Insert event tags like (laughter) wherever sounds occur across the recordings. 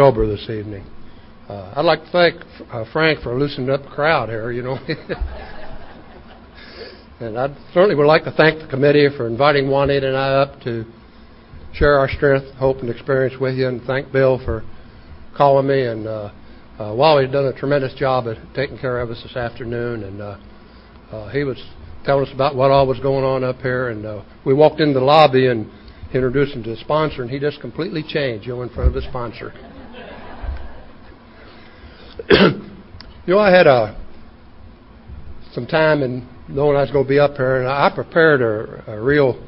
sober this evening. Uh, I'd like to thank uh, Frank for loosening up the crowd here, you know. (laughs) and I certainly would like to thank the committee for inviting Juanita and I up to share our strength, hope, and experience with you, and thank Bill for calling me. And uh, uh, Wally's done a tremendous job of taking care of us this afternoon, and uh, uh, he was telling us about what all was going on up here. And uh, we walked into the lobby and introduced him to the sponsor, and he just completely changed, you know, in front of the sponsor. You know, I had uh, some time and knowing I was going to be up here, and I prepared a, a real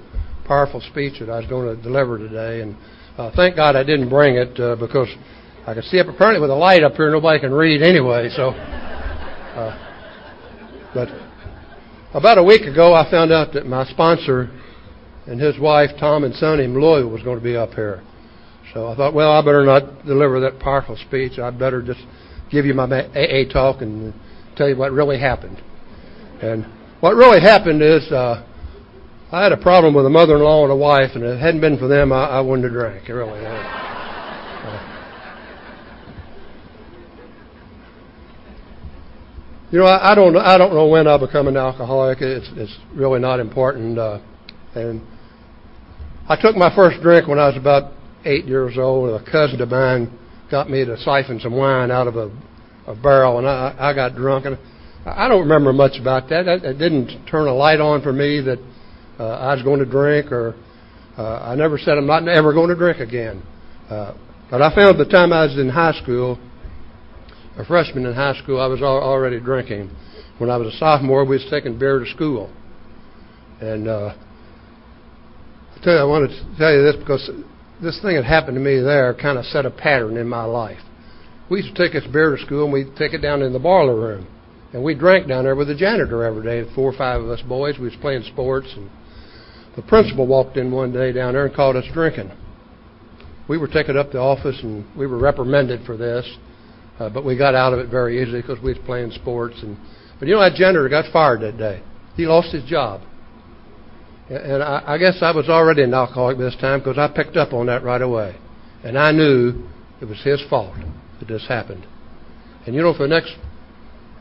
powerful speech that I was going to deliver today. And uh, thank God I didn't bring it uh, because I could see up apparently with a light up here, nobody can read anyway. So, uh, but about a week ago, I found out that my sponsor and his wife, Tom and Sonny Malloy, was going to be up here. So I thought, well, I better not deliver that powerful speech. I'd better just give you my AA talk and tell you what really happened. And what really happened is uh, I had a problem with a mother-in-law and a wife, and if it hadn't been for them, I, I wouldn't have drank. It really had. You know, I, I don't I don't know when I'll become an alcoholic. It's it's really not important. Uh, and I took my first drink when I was about eight years old. And a cousin of mine got me to siphon some wine out of a, a barrel, and I I got drunk. And I don't remember much about that. It, didn't turn a light on for me that uh, I was going to drink, or uh, I never said I'm not ever going to drink again. Uh, but I found the time I was in high school a freshman in high school, I was already drinking. When I was a sophomore, we was taking beer to school. And uh, I tell you, I wanted to tell you this because this thing that happened to me there kind of set a pattern in my life. We used to take this beer to school and we'd take it down in the boiler room. And we drank down there with the janitor every day, four or five of us boys. We was playing sports and the principal walked in one day down there and caught us drinking. We were taken up to the office and we were reprimanded for this. Uh, but we got out of it very easily because we was playing sports. And but you know that janitor got fired that day. He lost his job. And I, I guess I was already an alcoholic this time because I picked up on that right away, and I knew it was his fault that this happened. And you know, for the next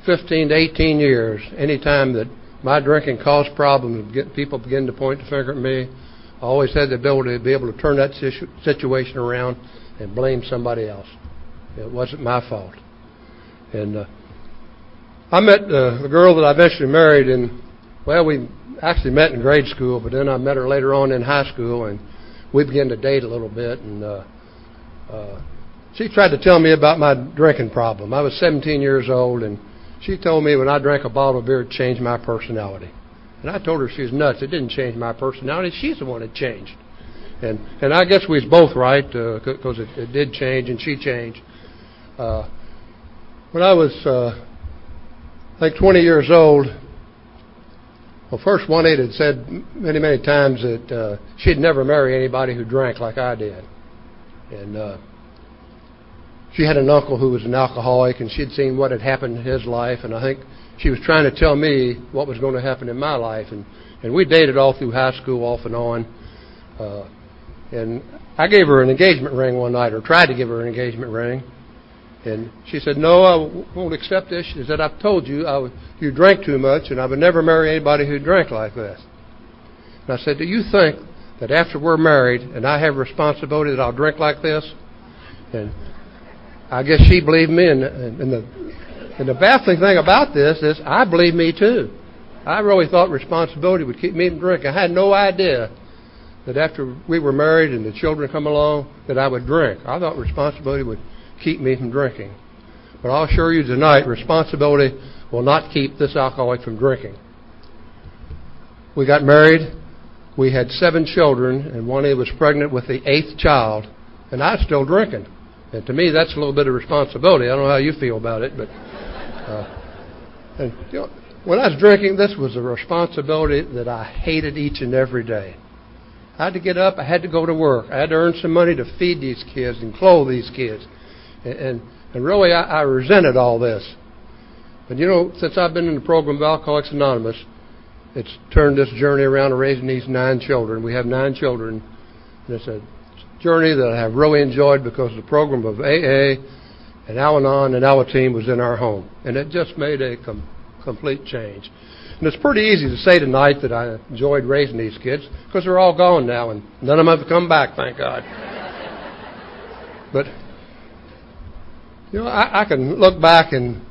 15 to 18 years, any time that my drinking caused problems, people begin to point the finger at me. I always had the ability to be able to turn that situation around and blame somebody else. It wasn't my fault. And uh, I met uh, the girl that I eventually married, and well, we actually met in grade school, but then I met her later on in high school, and we began to date a little bit. And uh, uh, she tried to tell me about my drinking problem. I was 17 years old, and she told me when I drank a bottle of beer, it changed my personality. And I told her she was nuts. It didn't change my personality. She's the one that changed. And and I guess we was both right because uh, it, it did change, and she changed. Uh, when I was, uh, I think, 20 years old, well, first one had said many, many times that uh, she'd never marry anybody who drank like I did, and uh, she had an uncle who was an alcoholic, and she'd seen what had happened in his life, and I think she was trying to tell me what was going to happen in my life, and and we dated all through high school, off and on. Uh, and I gave her an engagement ring one night, or tried to give her an engagement ring. And she said, No, I won't accept this. She said, I've told you I you drank too much, and I would never marry anybody who drank like this. And I said, Do you think that after we're married and I have responsibility that I'll drink like this? And I guess she believed me. And, and, the, and the baffling thing about this is I believe me too. I really thought responsibility would keep me from drinking. I had no idea that after we were married and the children come along that I would drink. I thought responsibility would keep me from drinking. But I'll assure you tonight, responsibility will not keep this alcoholic from drinking. We got married. We had seven children, and one of was pregnant with the eighth child, and I was still drinking. And to me, that's a little bit of responsibility. I don't know how you feel about it, but uh, and, you know, when I was drinking, this was a responsibility that I hated each and every day. I had to get up. I had to go to work. I had to earn some money to feed these kids and clothe these kids. And, and really, I, I resented all this. But you know, since I've been in the program of Alcoholics Anonymous, it's turned this journey around to raising these nine children. We have nine children, and it's a journey that I have really enjoyed because the program of AA and Al-Anon and Alateen was in our home. And it just made a com- complete change. And it's pretty easy to say tonight that I enjoyed raising these kids because they're all gone now and none of them have come back, thank God. (laughs) but, you know, I, I can look back and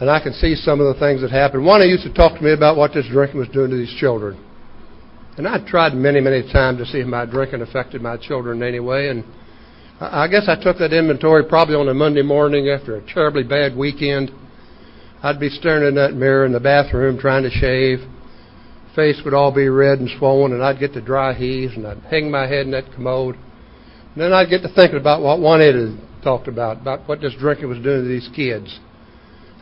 and I can see some of the things that happened. One, he used to talk to me about what this drinking was doing to these children. And I tried many, many times to see if my drinking affected my children in any way. And I guess I took that inventory probably on a Monday morning after a terribly bad weekend. I'd be staring in that mirror in the bathroom trying to shave. Face would all be red and swollen, and I'd get the dry heaves, and I'd hang my head in that commode. And then I'd get to thinking about what Juanita talked about, about what this drinking was doing to these kids.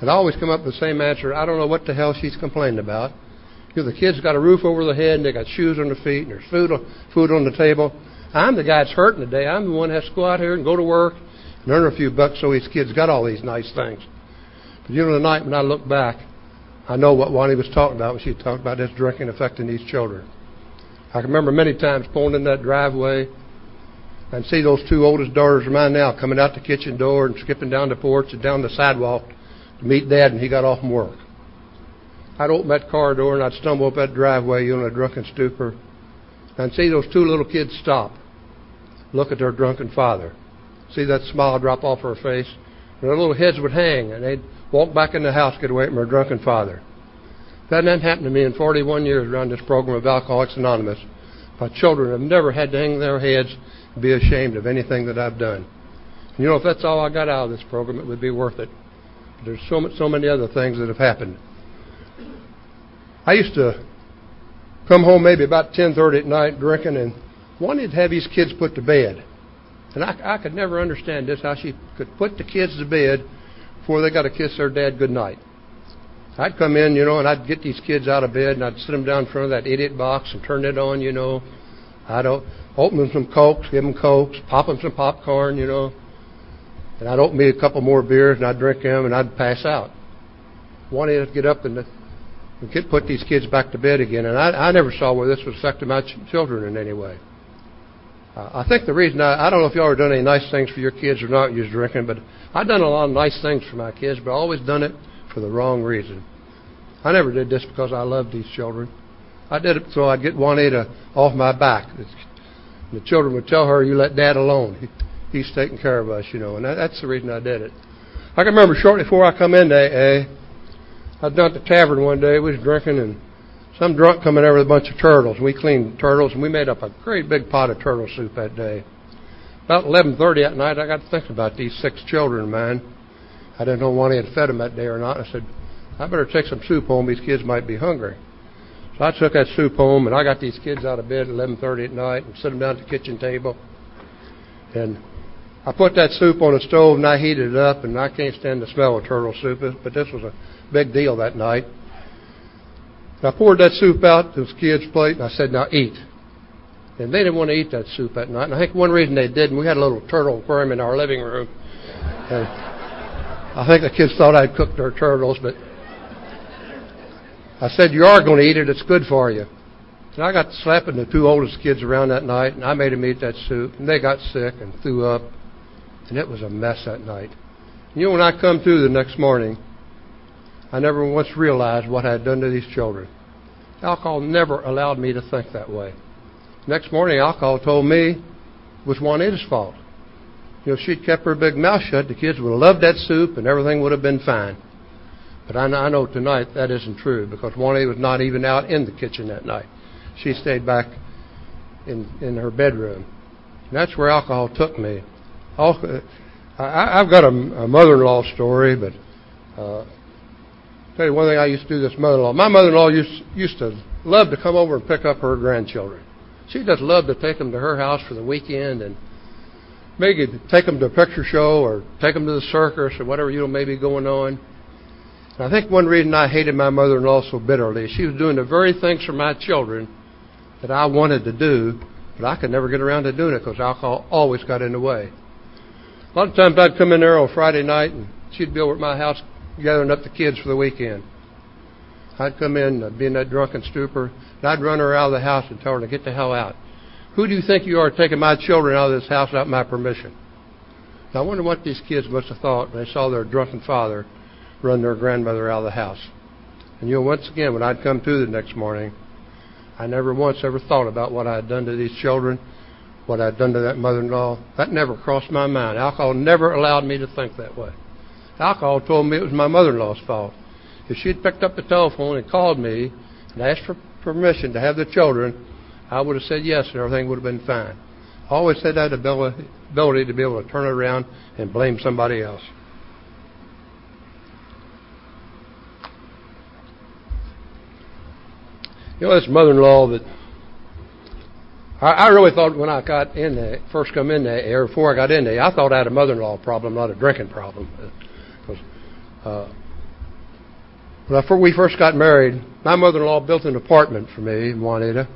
And I always come up with the same answer. I don't know what the hell she's complaining about. Know, the kids got a roof over their head and they got shoes on their feet and there's food on, food on the table. I'm the guy that's hurting today. I'm the one that has to go out here and go to work and earn a few bucks so these kids got all these nice things. But you know, tonight when I look back, I know what Wani was talking about when she talked about this drinking affecting these children. I can remember many times pulling in that driveway and see those two oldest daughters of mine now coming out the kitchen door and skipping down the porch and down the sidewalk to meet Dad when he got off from work. I'd open that car door and I'd stumble up that driveway, you know, in a drunken stupor, and see those two little kids stop, look at their drunken father, see that smile drop off her face, and their little heads would hang, and they'd walk back in the house, get away from their drunken father. That hadn't happened to me in 41 years around this program of Alcoholics Anonymous. My children have never had to hang their heads and be ashamed of anything that I've done. And you know, if that's all I got out of this program, it would be worth it. There's so, so many other things that have happened. I used to come home maybe about 10:30 at night drinking and wanted to have these kids put to bed. And I, I could never understand this how she could put the kids to bed before they got to kiss their dad good night. I'd come in, you know, and I'd get these kids out of bed and I'd sit them down in front of that idiot box and turn it on, you know. I'd open them some cokes, give them cokes, pop them some popcorn, you know. And I'd open me a couple more beers and I'd drink them and I'd pass out. Wanted to get up and, and put these kids back to bed again. And I, I never saw where this was affecting my ch- children in any way. Uh, I think the reason I, I don't know if y'all have done any nice things for your kids or not, you're drinking, but I've done a lot of nice things for my kids, but I always done it for the wrong reason. I never did this because I loved these children. I did it so I'd get Juanita off my back. The children would tell her, "You let Dad alone." He's taking care of us, you know, and that, that's the reason I did it. I can remember shortly before I come into AA, I'd down at the tavern one day, we was drinking, and some drunk coming over with a bunch of turtles. We cleaned turtles, and we made up a great big pot of turtle soup that day. About 11:30 at night, I got to thinking about these six children of mine. I didn't know one had fed them that day or not. I said, I better take some soup home. These kids might be hungry. So I took that soup home, and I got these kids out of bed at 11:30 at night and set them down at the kitchen table. And I put that soup on the stove and I heated it up, and I can't stand the smell of turtle soup, but this was a big deal that night. And I poured that soup out to the kids' plate, and I said, Now eat. And they didn't want to eat that soup that night. And I think one reason they didn't, we had a little turtle aquarium in our living room. And I think the kids thought I'd cooked their turtles, but I said, You are going to eat it, it's good for you. And I got slapping the two oldest kids around that night, and I made them eat that soup, and they got sick and threw up and it was a mess that night. You know, when I come through the next morning, I never once realized what I had done to these children. Alcohol never allowed me to think that way. Next morning, alcohol told me it was Juanita's fault. You know, if she'd kept her big mouth shut, the kids would have loved that soup and everything would have been fine. But I know, tonight that isn't true because Juanita was not even out in the kitchen that night. She stayed back in in her bedroom. And that's where alcohol took me. I've got a, a mother-in-law story, but uh, tell you one thing I used to do. This mother-in-law, my mother-in-law used used to love to come over and pick up her grandchildren. She just loved to take them to her house for the weekend and maybe take them to a picture show or take them to the circus or whatever you know may be going on. And I think one reason I hated my mother-in-law so bitterly, she was doing the very things for my children that I wanted to do, but I could never get around to doing it because alcohol always got in the way. A lot of times I'd come in there on Friday night and she'd be over at my house gathering up the kids for the weekend. I'd come in, I'd be in that drunken stupor, and I'd run her out of the house and tell her to get the hell out. Who do you think you are taking my children out of this house without my permission? Now, I wonder what these kids must have thought when they saw their drunken father run their grandmother out of the house. And you know, once again, when I'd come to the next morning, I never once ever thought about what I had done to these children, what I'd done to that mother-in-law. That never crossed my mind. Alcohol never allowed me to think that way. Alcohol told me it was my mother-in-law's fault. If she'd picked up the telephone and called me and asked for permission to have the children, I would have said yes and everything would have been fine. I always had that ability, ability to be able to turn it around and blame somebody else. You know, this mother-in-law that I, I really thought when I got in there, first come in there, or before I got in there, I thought I had a mother-in-law problem, not a drinking problem. Uh, when I, we first got married, my mother-in-law built an apartment for me in Juanita,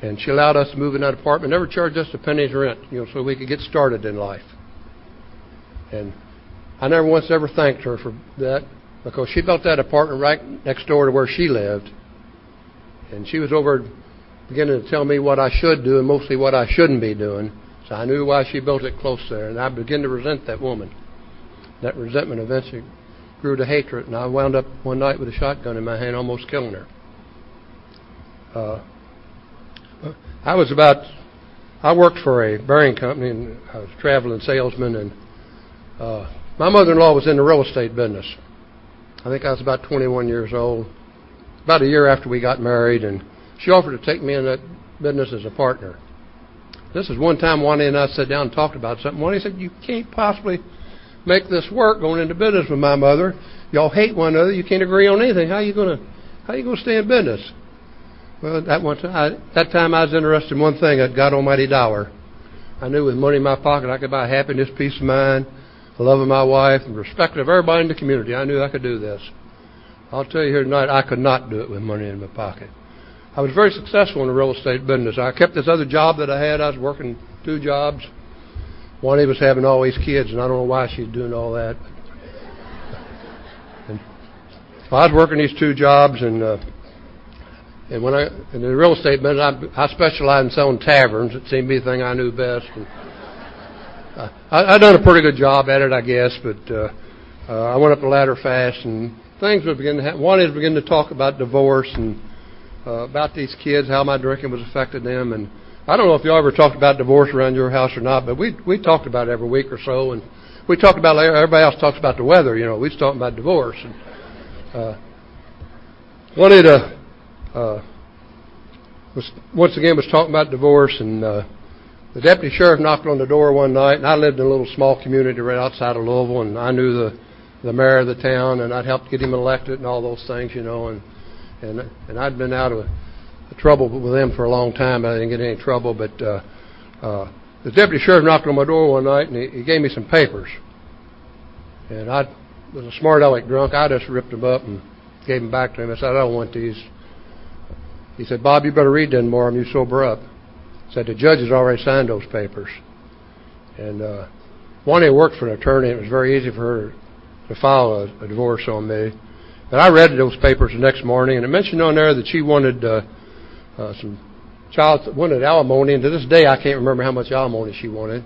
and she allowed us to move in that apartment. Never charged us a penny's rent, you know, so we could get started in life. And I never once ever thanked her for that because she built that apartment right next door to where she lived and she was over beginning to tell me what I should do and mostly what I shouldn't be doing. So I knew why she built it close there, and I began to resent that woman. That resentment eventually grew to hatred, and I wound up one night with a shotgun in my hand, almost killing her. Uh, I was about. I worked for a bearing company, and I was a traveling salesman, and uh, my mother-in-law was in the real estate business. I think I was about 21 years old about a year after we got married, and she offered to take me in that business as a partner. This is one time Wanda and I sat down and talked about something. Wanda said, "You can't possibly make this work going into business with my mother. Y'all hate one another. You can't agree on anything. How are you gonna How are you gonna stay in business?" Well, that one time, I, that time I was interested in one thing: that God Almighty dollar. I knew with money in my pocket I could buy happiness, peace of mind, the love of my wife, and respect of everybody in the community. I knew I could do this. I'll tell you here tonight, I could not do it with money in my pocket. I was very successful in the real estate business. I kept this other job that I had. I was working two jobs. One of was having all these kids, and I don't know why she's doing all that. And I was working these two jobs, and uh, and when I in the real estate business, I, I specialized in selling taverns. It seemed to be the thing I knew best. And, I, I done a pretty good job at it, I guess, but uh, uh, I went up the ladder fast, and things were beginning to happen. One is beginning to talk about divorce and uh, about these kids, how my drinking was affecting them. And I don't know if y'all ever talked about divorce around your house or not, but we we talked about it every week or so, and we talked about everybody else talks about the weather. You know, we was talking about divorce. And uh, Juanita uh, was once again was talking about divorce, and uh, the deputy sheriff knocked on the door one night, and I lived in a little small community right outside of Louisville, and I knew the the mayor of the town, and I'd helped get him elected and all those things, you know, and and and I'd been out of trouble with them for a long time. I didn't get any trouble, but uh, uh, the deputy sheriff knocked on my door one night and he, he gave me some papers, and I was a smart aleck drunk. I just ripped them up and gave them back to him. I said, I don't want these. He said, Bob, you better read them more. You sober up. He said the judge has already signed those papers, and uh, Juanita worked for an attorney. It was very easy for her to file a, a divorce on me. But I read those papers the next morning, and it mentioned on there that she wanted uh, uh, some child wanted alimony, and to this day I can't remember how much alimony she wanted.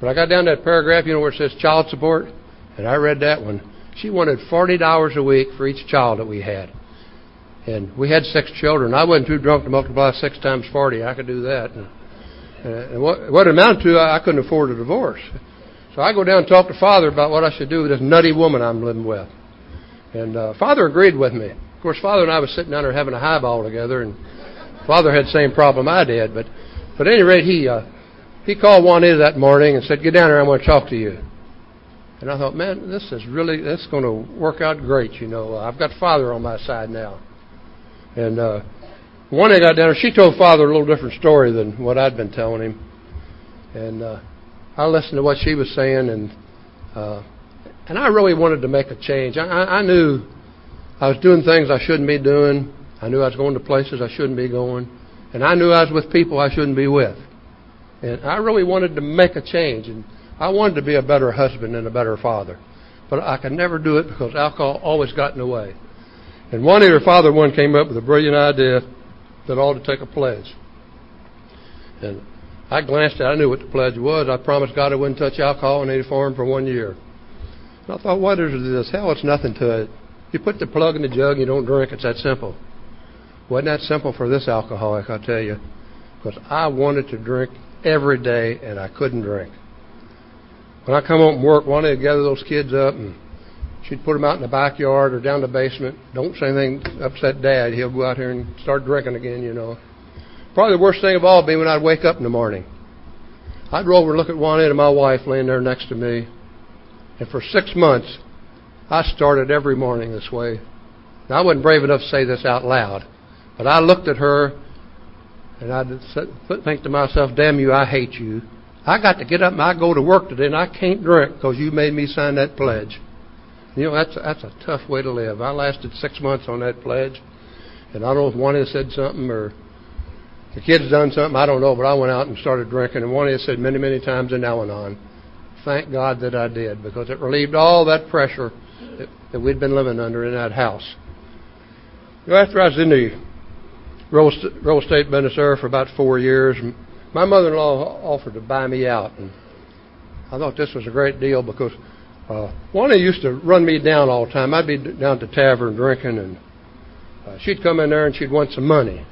But I got down that paragraph, you know, where it says child support, and I read that one. She wanted forty dollars a week for each child that we had, and we had six children. I wasn't too drunk to multiply six times forty. I could do that. And, and what, what it amounted to, I couldn't afford a divorce. So I go down and talk to Father about what I should do with this nutty woman I'm living with. And uh, Father agreed with me. Of course, Father and I was sitting down there having a highball together, and Father had the same problem I did. But, but at any rate, he uh, he called Juanita that morning and said, "Get down here. I want to talk to you." And I thought, man, this is really this is going to work out great. You know, I've got Father on my side now. And uh, one day I got down there, she told Father a little different story than what I'd been telling him. And uh, I listened to what she was saying, and uh, and I really wanted to make a change. I, I knew I was doing things I shouldn't be doing. I knew I was going to places I shouldn't be going, and I knew I was with people I shouldn't be with. And I really wanted to make a change, and I wanted to be a better husband and a better father. But I could never do it because alcohol always got in the way. And one of her father one came up with a brilliant idea that I ought to take a pledge. And I glanced at it. I knew what the pledge was. I promised God I wouldn't touch alcohol in any form for one year. And I thought, what is this? Hell, it's nothing to it. You put the plug in the jug and you don't drink. It's that simple. Wasn't that simple for this alcoholic, I'll tell you. Because I wanted to drink every day and I couldn't drink. When I come home from work, wanted to gather those kids up and she'd put them out in the backyard or down the basement. Don't say anything upset dad. He'll go out here and start drinking again, you know. Probably the worst thing of all would be when I'd wake up in the morning. I'd roll over and look at Juanita, my wife, laying there next to me. And for six months, I started every morning this way. Now, I wasn't brave enough to say this out loud, but I looked at her and I'd think to myself, damn you, I hate you. I got to get up and I go to work today and I can't drink because you made me sign that pledge. You know, that's, that's a tough way to live. I lasted six months on that pledge. And I don't know if Juanita said something or the kid's done something, I don't know, but I went out and started drinking. And one of you said many, many times in Al Anon, thank God that I did, because it relieved all that pressure that, that we'd been living under in that house. You know, after I was in the real, real estate business there for about four years, my mother-in-law offered to buy me out. And I thought this was a great deal because uh, one used to run me down all the time. I'd be down at the tavern drinking, and uh, she'd come in there and she'd want some money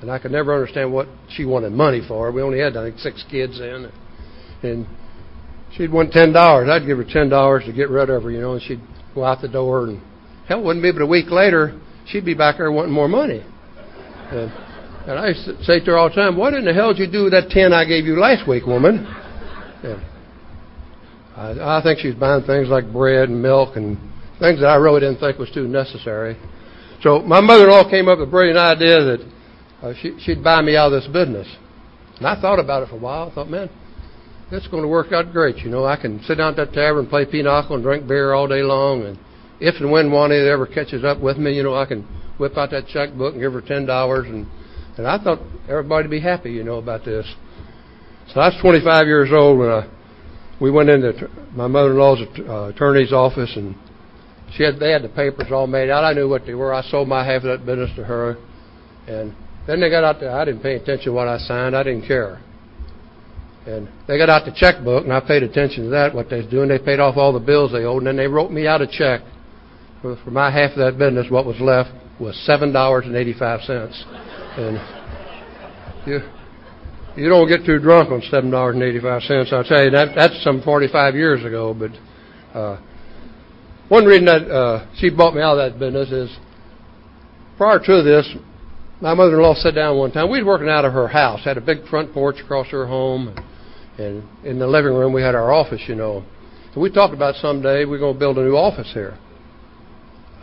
and I could never understand what she wanted money for. We only had I think six kids then, and she'd want ten dollars. I'd give her ten dollars to get rid of her, you know, and she'd go out the door, and hell, wouldn't be but a week later she'd be back there wanting more money. And, and I say to her all the time, "What in the hell did you do with that ten I gave you last week, woman?" And I, I think she's buying things like bread and milk and things that I really didn't think was too necessary. So my mother-in-law came up with a brilliant idea that uh, she, she'd buy me out of this business. And I thought about it for a while. I thought, man, that's going to work out great. You know, I can sit down at that tavern, and play pinochle, and drink beer all day long. And if and when one ever catches up with me, you know, I can whip out that checkbook and give her ten dollars. And and I thought everybody would be happy, you know, about this. So I was 25 years old when I, we went into my mother-in-law's uh, attorney's office, and she had they had the papers all made out. I knew what they were. I sold my half of that business to her, and then they got out there. I didn't pay attention to what I signed. I didn't care. And they got out the checkbook, and I paid attention to that, what they was doing. They paid off all the bills they owed, and then they wrote me out a check for, for my half of that business. What was left was seven dollars and eighty-five cents. And you you don't get too drunk on seven dollars and eighty-five cents. I'll tell you that that's some forty-five years ago. But uh, one reason that uh, she bought me out of that business is prior to this, my mother-in-law sat down one time. We was working out of her house. Had a big front porch across her home, and in the living room we had our office. You know, and we talked about someday we're going to build a new office here.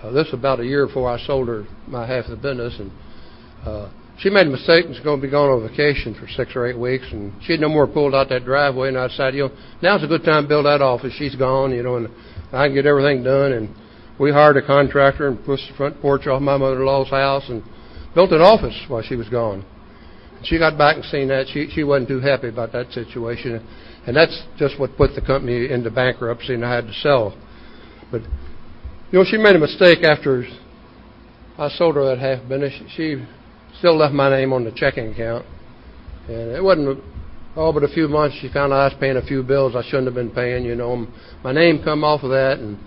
Uh, this was about a year before I sold her my half of the business, and uh, she made a mistake and was going to be gone on vacation for six or eight weeks, and she had no more pulled out that driveway. And I decided, you know, now's a good time to build that office. She's gone, you know, and I can get everything done. And we hired a contractor and pushed the front porch off my mother-in-law's house and built an office while she was gone. She got back and seen that. She she wasn't too happy about that situation, and that's just what put the company into bankruptcy, and I had to sell. But you know, she made a mistake after I sold her that half business. She still left my name on the checking account, and it wasn't oh, but a few months she found out I was paying a few bills I shouldn't have been paying. You know, my name come off of that, and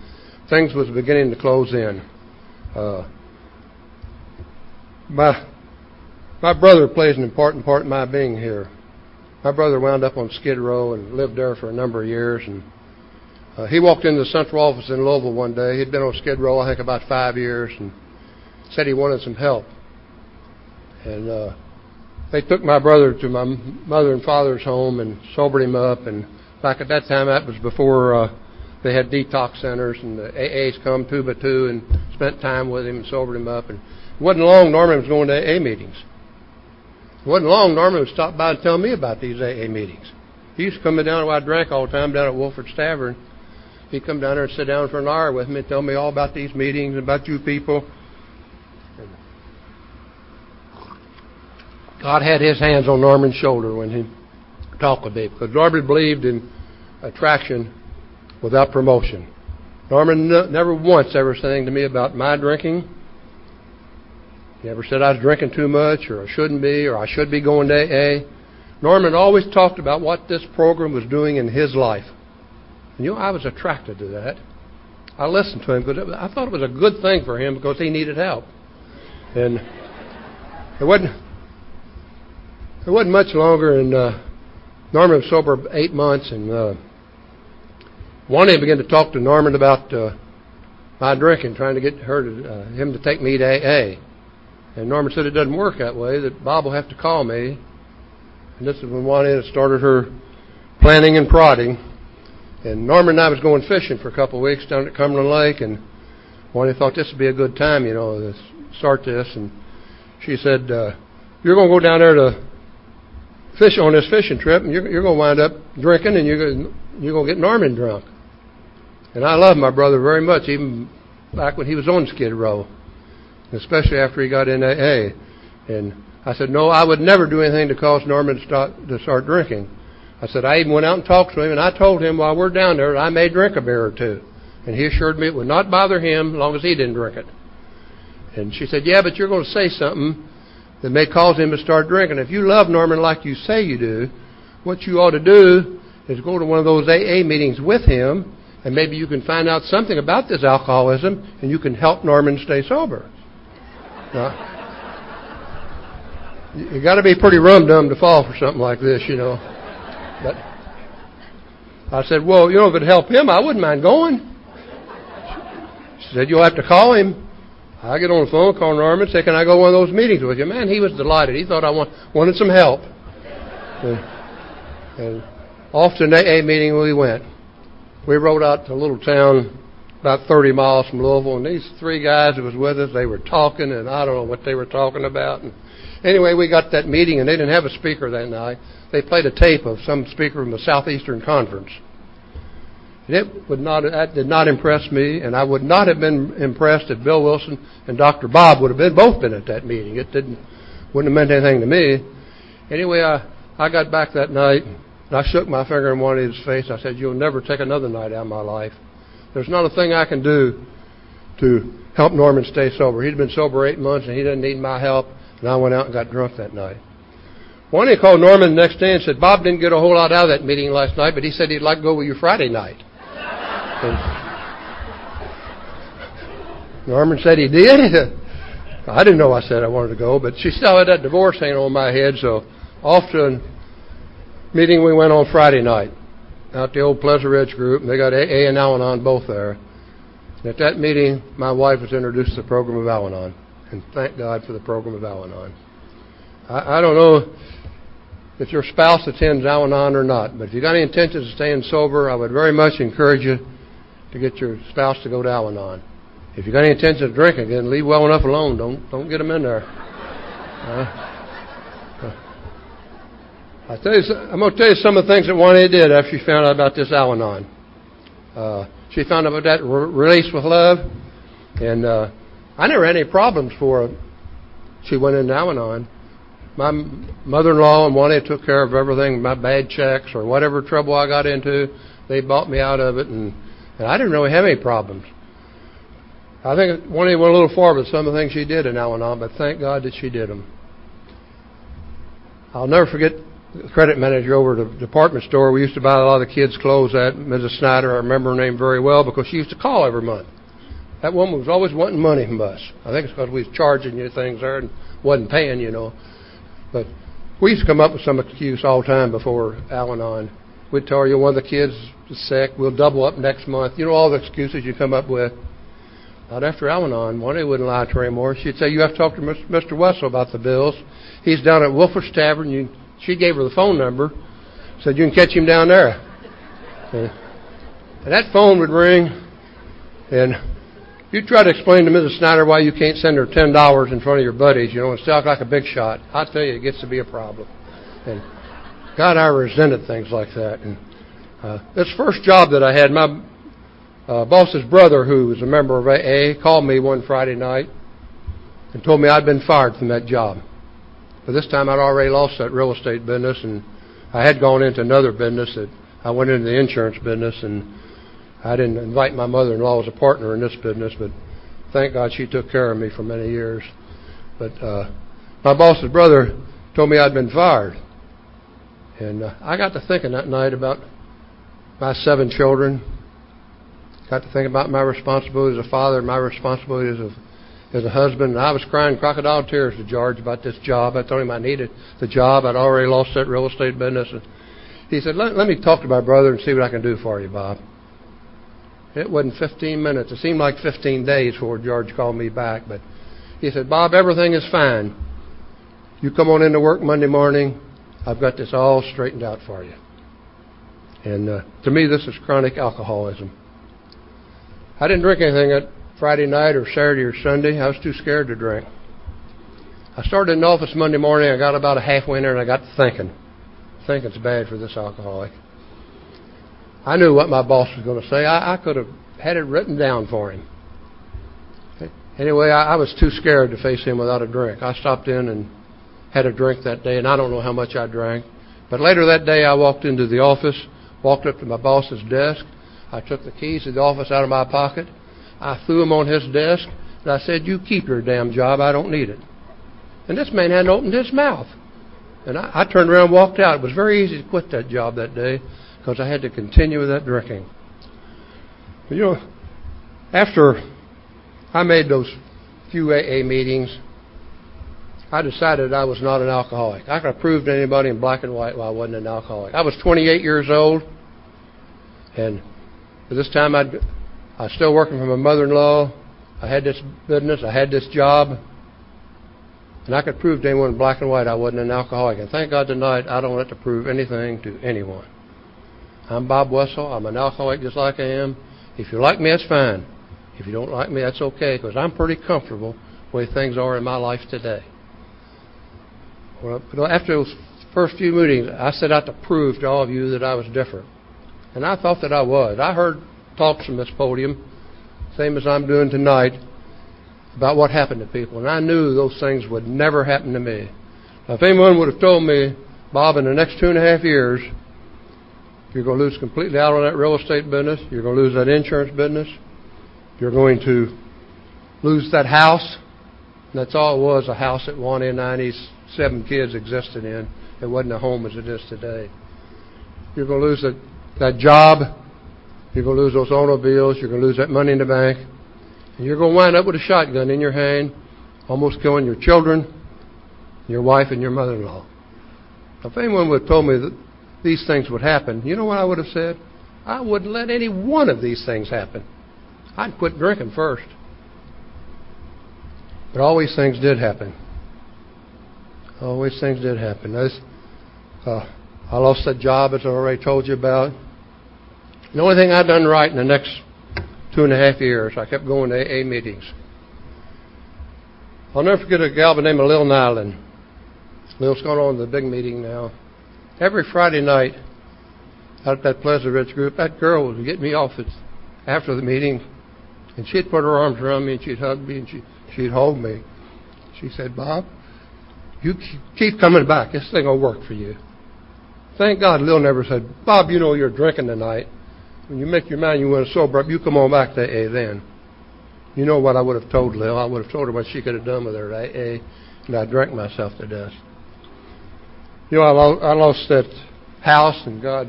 things was beginning to close in. Uh, my my brother plays an important part in my being here. My brother wound up on Skid Row and lived there for a number of years, and uh, he walked into the central office in Louisville one day. He'd been on Skid Row, I think, about five years, and said he wanted some help. And uh, they took my brother to my mother and father's home and sobered him up. And back at that time, that was before uh, they had detox centers, and the AAs come two by two and spent time with him and sobered him up. And it wasn't long Norman was going to AA meetings. It wasn't long Norman would stop by and tell me about these AA meetings. He used to come down where I drank all the time down at Wolford's Tavern. He'd come down there and sit down for an hour with me and tell me all about these meetings, and about you people. God had his hands on Norman's shoulder when he talked with me because Norman believed in attraction without promotion. Norman never once ever said anything to me about my drinking he never said I was drinking too much or I shouldn't be or I should be going to AA. Norman always talked about what this program was doing in his life. You know, I was attracted to that. I listened to him because I thought it was a good thing for him because he needed help. And it wasn't it wasn't much longer, and uh, Norman was sober eight months, and uh, one day I began to talk to Norman about uh, my drinking, trying to get her to, uh, him to take me to AA. And Norman said it doesn't work that way. That Bob will have to call me. And this is when Juanita started her planning and prodding. And Norman and I was going fishing for a couple of weeks down at Cumberland Lake, and Juanita thought this would be a good time, you know, to start this. And she said, uh, "You're going to go down there to fish on this fishing trip, and you're, you're going to wind up drinking, and you're going you're going to get Norman drunk." And I love my brother very much, even back when he was on Skid Row, especially after he got in AA. And I said, no, I would never do anything to cause Norman to start, to start drinking. I said, I even went out and talked to him, and I told him while we're down there I may drink a beer or two. And he assured me it would not bother him as long as he didn't drink it. And she said, yeah, but you're going to say something that may cause him to start drinking. If you love Norman like you say you do, what you ought to do is go to one of those AA meetings with him, and maybe you can find out something about this alcoholism, and you can help Norman stay sober. Now, you got to be pretty rum dum to fall for something like this, you know. But I said, well, you know, if it'd help him, I wouldn't mind going. She said, you'll have to call him. I get on the phone, call Norman, say, can I go to one of those meetings with you? Man, he was delighted. He thought I want, wanted some help. And, and off to an AA meeting we went. We rode out to a little town about 30 miles from Louisville, and these three guys that was with us, they were talking, and I don't know what they were talking about. And anyway, we got that meeting, and they didn't have a speaker that night. They played a tape of some speaker from the Southeastern Conference. And it would not, that did not impress me, and I would not have been impressed if Bill Wilson and Dr. Bob would have been both been at that meeting. It didn't, wouldn't have meant anything to me. Anyway, I, I got back that night, and I shook my finger in one of his face. I said, "You'll never take another night out of my life." There's not a thing I can do to help Norman stay sober. He'd been sober eight months and he didn't need my help, and I went out and got drunk that night. Juanita called Norman the next day and said, Bob didn't get a whole lot out of that meeting last night, but he said he'd like to go with you Friday night. And Norman said he did. (laughs) I didn't know I said I wanted to go, but she still had that divorce hanging on my head, so off to a meeting we went on Friday night out the old Pleasure Ridge group, and they got AA and Al-Anon both there. And at that meeting, my wife was introduced to the program of Al-Anon, and thank God for the program of Al-Anon. I, I don't know if your spouse attends Al-Anon or not, but if you've got any intentions of staying sober, I would very much encourage you to get your spouse to go to Al-Anon. If you've got any intention of drinking, then leave well enough alone. Don't don't get them in there. Uh, I tell you, I'm going to tell you some of the things that Juanita did after she found out about this Al-Anon. Uh, she found out about that re- release with love, and uh, I never had any problems for her. She went into Al-Anon. My mother-in-law and Juanita took care of everything, my bad checks or whatever trouble I got into. They bought me out of it, and, and I didn't really have any problems. I think Juanita went a little far with some of the things she did in Al-Anon, but thank God that she did them. I'll never forget the credit manager over at the department store. We used to buy a lot of the kids' clothes at Mrs. Snyder. I remember her name very well because she used to call every month. That woman was always wanting money from us. I think it's because we was charging you things there and wasn't paying, you know. But we used to come up with some excuse all the time before Al-Anon. We'd tell you one of the kids is sick. We'll double up next month. You know all the excuses you come up with. Not after Al-Anon. Juanita wouldn't lie to her anymore. She'd say, you have to talk to Mr. Wessel about the bills. He's down at Wolfer's Tavern. You she gave her the phone number, said, You can catch him down there. And that phone would ring, and you try to explain to Mrs. Snyder why you can't send her ten dollars in front of your buddies, you know, and talk like a big shot. I tell you, it gets to be a problem. And God, I resented things like that. And uh, this first job that I had, my uh, boss's brother, who was a member of AA, called me one Friday night and told me I'd been fired from that job. But this time I'd already lost that real estate business, and I had gone into another business that I went into the insurance business, and I didn't invite my mother-in-law as a partner in this business, but thank God she took care of me for many years. But uh, my boss's brother told me I'd been fired. And uh, I got to thinking that night about my seven children. Got to think about my responsibility as a father, and my responsibilities as a, as a husband. And I was crying crocodile tears to George about this job. I told him I needed the job. I'd already lost that real estate business. And he said, let, let me talk to my brother and see what I can do for you, Bob. It wasn't 15 minutes. It seemed like 15 days before George called me back. But he said, Bob, everything is fine. You come on into work Monday morning. I've got this all straightened out for you. And uh, to me, this is chronic alcoholism. I didn't drink anything at Friday night or Saturday or Sunday. I was too scared to drink. I started in the office Monday morning. I got about a halfway in there and I got thinking. Thinking it's bad for this alcoholic. I knew what my boss was going to say. I, I could have had it written down for him. Anyway, I, I was too scared to face him without a drink. I stopped in and had a drink that day, and I don't know how much I drank. But later that day, I walked into the office, walked up to my boss's desk, I took the keys to the office out of my pocket. I threw them on his desk, and I said, You keep your damn job. I don't need it. And this man hadn't opened his mouth. And I, I turned around and walked out. It was very easy to quit that job that day because I had to continue with that drinking. But you know, after I made those few AA meetings, I decided I was not an alcoholic. I could prove to anybody in black and white why I wasn't an alcoholic. I was 28 years old, and but this time I'd, I was still working for my mother-in-law. I had this business. I had this job. And I could prove to anyone in black and white I wasn't an alcoholic. And thank God tonight I don't have to prove anything to anyone. I'm Bob Wessel. I'm an alcoholic just like I am. If you like me, that's fine. If you don't like me, that's okay because I'm pretty comfortable the way things are in my life today. Well, after those first few meetings, I set out to prove to all of you that I was different. And I thought that I was. I heard talks from this podium, same as I'm doing tonight, about what happened to people. And I knew those things would never happen to me. Now, if anyone would have told me, Bob, in the next two and a half years, you're going to lose completely out on that real estate business, you're going to lose that insurance business, you're going to lose that house. And that's all it was a house that one in 97 kids existed in. It wasn't a home as it is today. You're going to lose that that job, you're going to lose those automobiles, you're going to lose that money in the bank, and you're going to wind up with a shotgun in your hand, almost killing your children, your wife, and your mother in law. If anyone would have told me that these things would happen, you know what I would have said? I wouldn't let any one of these things happen. I'd quit drinking first. But these things did happen. These things did happen. uh, I lost that job, as I already told you about. The only thing I'd done right in the next two and a half years, I kept going to AA meetings. I'll never forget a gal by the name of Lil Nyland. Lil's gone on to the big meeting now. Every Friday night, out at that Pleasure Ridge group, that girl would get me off after the meeting, and she'd put her arms around me and she'd hug me and she, she'd hold me. She said, Bob, you keep coming back. This thing will work for you. Thank God Lil never said, Bob, you know you're drinking tonight. When you make your mind you want to sober up, you come on back to AA then. You know what I would have told Lil? I would have told her what she could have done with her AA, and I drank myself to death. You know, I lost, that house, and God.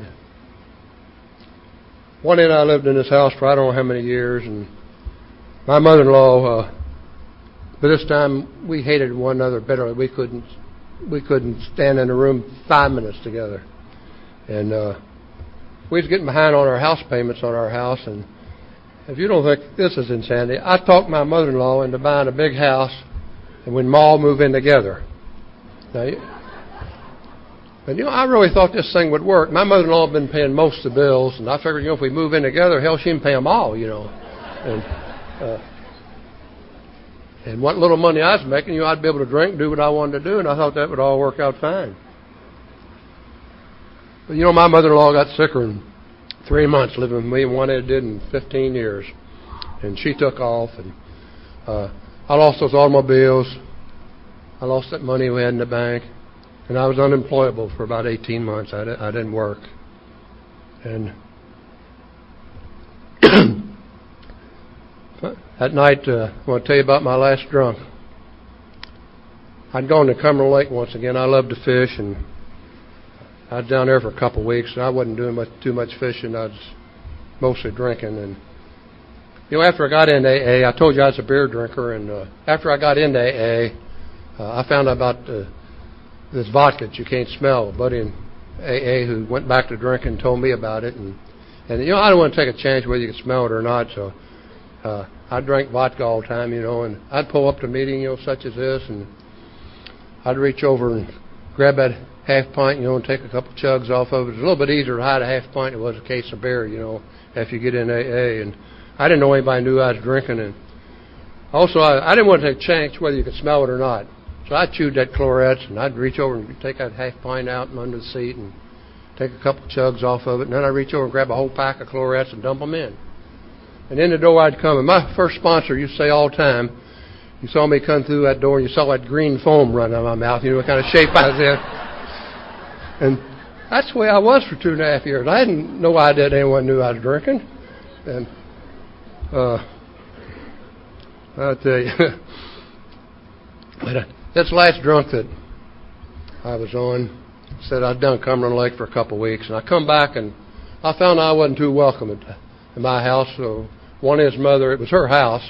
One day I lived in this house for I don't know how many years, and my mother-in-law. Uh, but this time we hated one another bitterly. We couldn't, we couldn't stand in a room five minutes together, and uh, we was getting behind on our house payments on our house, and if you don't think this is insanity, I talked my mother-in-law into buying a big house, and when Ma move in together. Now, but you know, I really thought this thing would work. My mother-in-law had been paying most of the bills, and I figured, you know, if we move in together, hell, she can pay them all, you know. And uh, and what little money I was making, you know, I'd be able to drink, do what I wanted to do, and I thought that would all work out fine. But you know, my mother-in-law got sicker in three months living with me, and one it did in 15 years, and she took off, and uh, I lost those automobiles. I lost that money we had in the bank, and I was unemployable for about 18 months. I, I didn't work, and (coughs) at night, uh, I want to tell you about my last drunk. I'd gone to Cumberland Lake once again. I love to fish, and I was down there for a couple of weeks, and I wasn't doing much, too much fishing. I was mostly drinking. And you know, after I got into AA, I told you I was a beer drinker, and uh, after I got into AA, uh, I found out about uh, this vodka that you can't smell. A buddy in AA who went back to drinking told me about it, and and you know, I don't want to take a chance whether you can smell it or not, so. Uh, I drank vodka all the time, you know, and I'd pull up to a meeting, you know, such as this, and I'd reach over and grab that half pint, you know, and take a couple chugs off of it. It's a little bit easier to hide a half pint than it was a case of beer, you know, if you get in AA. And I didn't know anybody knew I was drinking, and also I, I didn't want to take a chance whether you could smell it or not. So I chewed that Clorets, and I'd reach over and take that half pint out from under the seat and take a couple chugs off of it, and then I'd reach over and grab a whole pack of Clorets and dump them in. And in the door I'd come, and my first sponsor used to say all the time, you saw me come through that door and you saw that green foam run out of my mouth, you know what kind of shape I was in. And that's the way I was for two and a half years. I had no idea that anyone knew I was drinking. And uh I'll tell you (laughs) but uh, this last drunk that I was on said I'd done Cumberland Lake for a couple of weeks and I come back and I found I wasn't too welcome at, in my house so one of his mother it was her house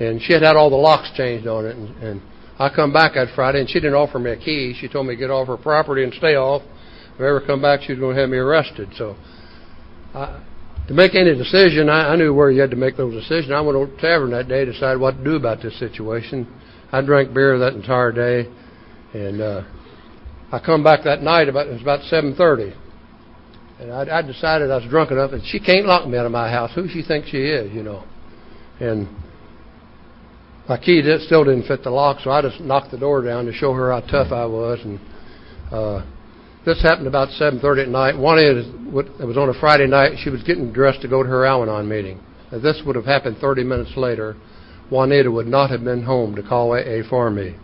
and she had had all the locks changed on it. And, and I come back that Friday, and she didn't offer me a key. She told me to get off her property and stay off. If I ever come back, she was going to have me arrested. So, I, to make any decision, I, I knew where you had to make those decisions. I went to the tavern that day, decided what to do about this situation. I drank beer that entire day, and uh, I come back that night about it was about seven thirty, and I, I decided I was drunk enough, and she can't lock me out of my house. Who she thinks she is, you know, and my key did, still didn't fit the lock, so I just knocked the door down to show her how tough I was. And uh, this happened about 7:30 at night. Juanita, it was on a Friday night. She was getting dressed to go to her Al-Anon meeting. If this would have happened 30 minutes later, Juanita would not have been home to call AA for me.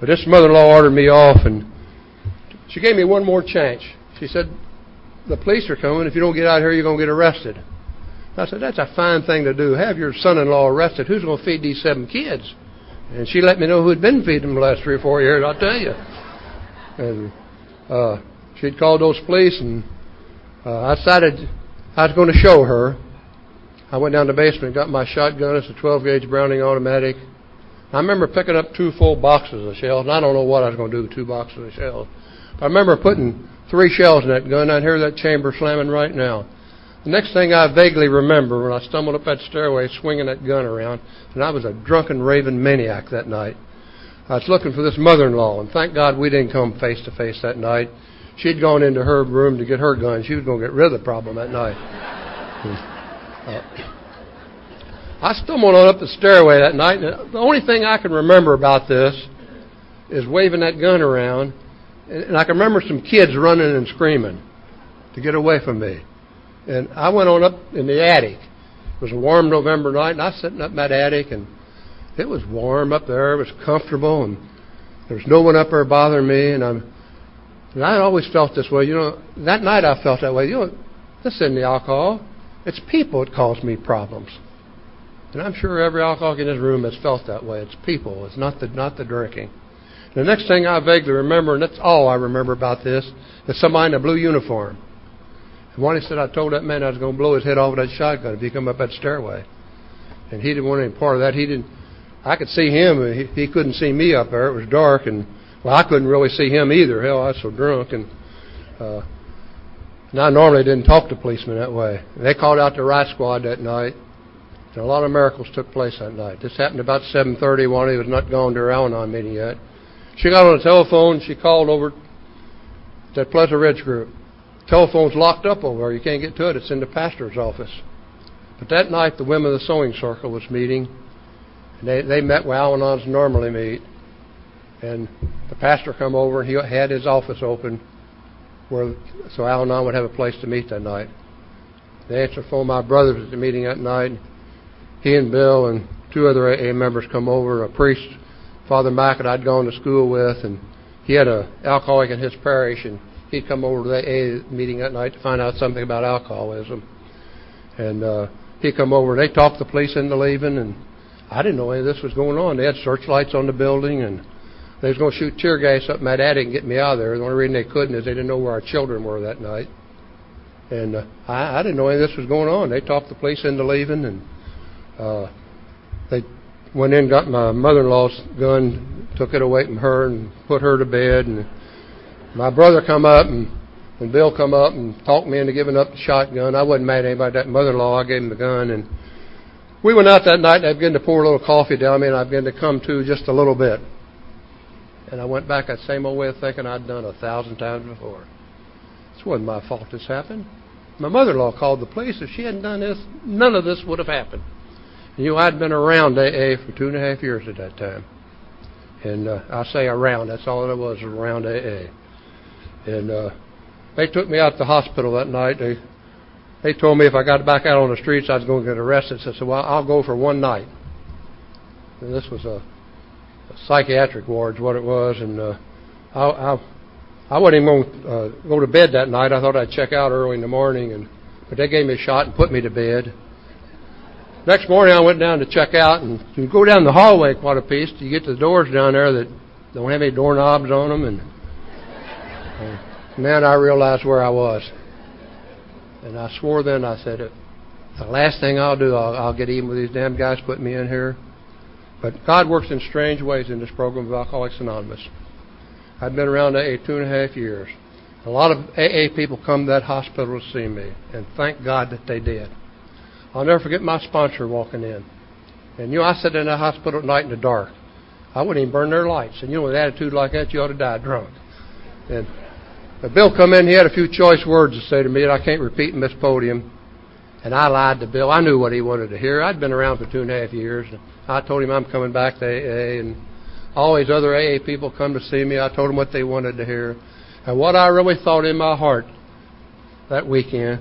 But this mother-in-law ordered me off, and she gave me one more chance. She said, "The police are coming. If you don't get out here, you're going to get arrested." I said, that's a fine thing to do. Have your son-in-law arrested. Who's going to feed these seven kids? And she let me know who had been feeding them the last three or four years, I'll tell you. And uh, she'd called those police, and uh, I decided I was going to show her. I went down to the basement, got my shotgun. It's a 12-gauge Browning automatic. I remember picking up two full boxes of shells, and I don't know what I was going to do with two boxes of shells. But I remember putting three shells in that gun. I hear that chamber slamming right now. The next thing I vaguely remember when I stumbled up that stairway swinging that gun around, and I was a drunken raving maniac that night. I was looking for this mother-in-law, and thank God we didn't come face to face that night. She'd gone into her room to get her gun. She was going to get rid of the problem that night. (laughs) uh, I stumbled on up the stairway that night, and the only thing I can remember about this is waving that gun around, and I can remember some kids running and screaming to get away from me. And I went on up in the attic. It was a warm November night, and I was sitting up in that attic, and it was warm up there. It was comfortable, and there was no one up there bothering me. And I'm, and I always felt this way. You know, that night I felt that way. You know, this isn't the alcohol; it's people that cause me problems. And I'm sure every alcoholic in this room has felt that way. It's people. It's not the not the drinking. The next thing I vaguely remember, and that's all I remember about this, is somebody in a blue uniform. And one he said, I told that man I was going to blow his head off with that shotgun if he come up that stairway. And he didn't want any part of that. He didn't. I could see him, he, he couldn't see me up there. It was dark, and well, I couldn't really see him either. Hell, I was so drunk, and uh, and I normally didn't talk to policemen that way. They called out the riot squad that night, and a lot of miracles took place that night. This happened about 7:30. One he was not gone to her Al-Anon meeting yet. She got on the telephone. She called over that Pleasure Ridge group. Telephone's locked up over there. You can't get to it. It's in the pastor's office. But that night, the women of the sewing circle was meeting, and they they met where Al-Anons normally meet. And the pastor come over, and he had his office open, where so Al-Anon would have a place to meet that night. The answer phone, my brother at the meeting that night. He and Bill and two other AA members come over. A priest, Father Mack, that I'd gone to school with, and he had a alcoholic in his parish, and he'd come over to the AA meeting that night to find out something about alcoholism. And uh, he'd come over, and they talked the police into leaving, and I didn't know any of this was going on. They had searchlights on the building, and they was going to shoot tear gas up my attic and get me out of there. The only reason they couldn't is they didn't know where our children were that night. And uh, I, I didn't know any of this was going on. They talked the police into leaving, and uh, they went in, got my mother-in-law's gun, took it away from her, and put her to bed. And my brother come up, and, and Bill come up and talked me into giving up the shotgun. I wasn't mad at anybody. That mother-in-law, I gave him the gun, and we went out that night. and I began to pour a little coffee down me, and I began to come to just a little bit. And I went back that same old way of thinking I'd done a thousand times before. This wasn't my fault this happened. My mother in law called the police. If she hadn't done this, none of this would have happened. You know, I'd been around AA for two and a half years at that time. And uh, I say around, that's all it was, around AA. And uh, they took me out to the hospital that night. They they told me if I got back out on the streets, I was going to get arrested. So I said, well, I'll go for one night. And this was a psychiatric ward's what it was, and uh, I, I I wasn't even going to uh, go to bed that night. I thought I'd check out early in the morning, and but they gave me a shot and put me to bed. Next morning, I went down to check out, and you go down the hallway quite a piece. You get to the doors down there that don't have any doorknobs on them, and uh, man, I realized where I was. And I swore then, I said, the last thing I'll do, I'll, I'll get even with these damn guys putting me in here. But God works in strange ways in this program of Alcoholics Anonymous. I've been around AA two and a half years. A lot of AA people come to that hospital to see me, and thank God that they did. I'll never forget my sponsor walking in. And you know, I sat in that hospital at night in the dark. I wouldn't even burn their lights. And you know, with an attitude like that, you ought to die drunk. And Bill come in, he had a few choice words to say to me that I can't repeat in this podium. And I lied to Bill. I knew what he wanted to hear. I'd been around for two and a half years. I told him I'm coming back to AA, and all these other AA people come to see me. I told them what they wanted to hear. And what I really thought in my heart that weekend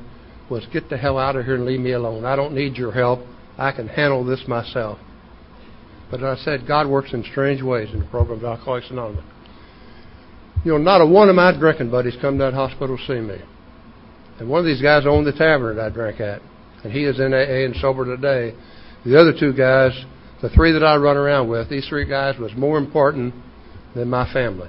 was get the hell out of here and leave me alone. I don't need your help. I can handle this myself. But I said, God works in strange ways in the program of Alcoholics Anonymous. You know, not a one of my drinking buddies come to that hospital to see me. And one of these guys owned the tavern that I drank at. And he is in AA and sober today. The other two guys the three that I run around with, these three guys was more important than my family.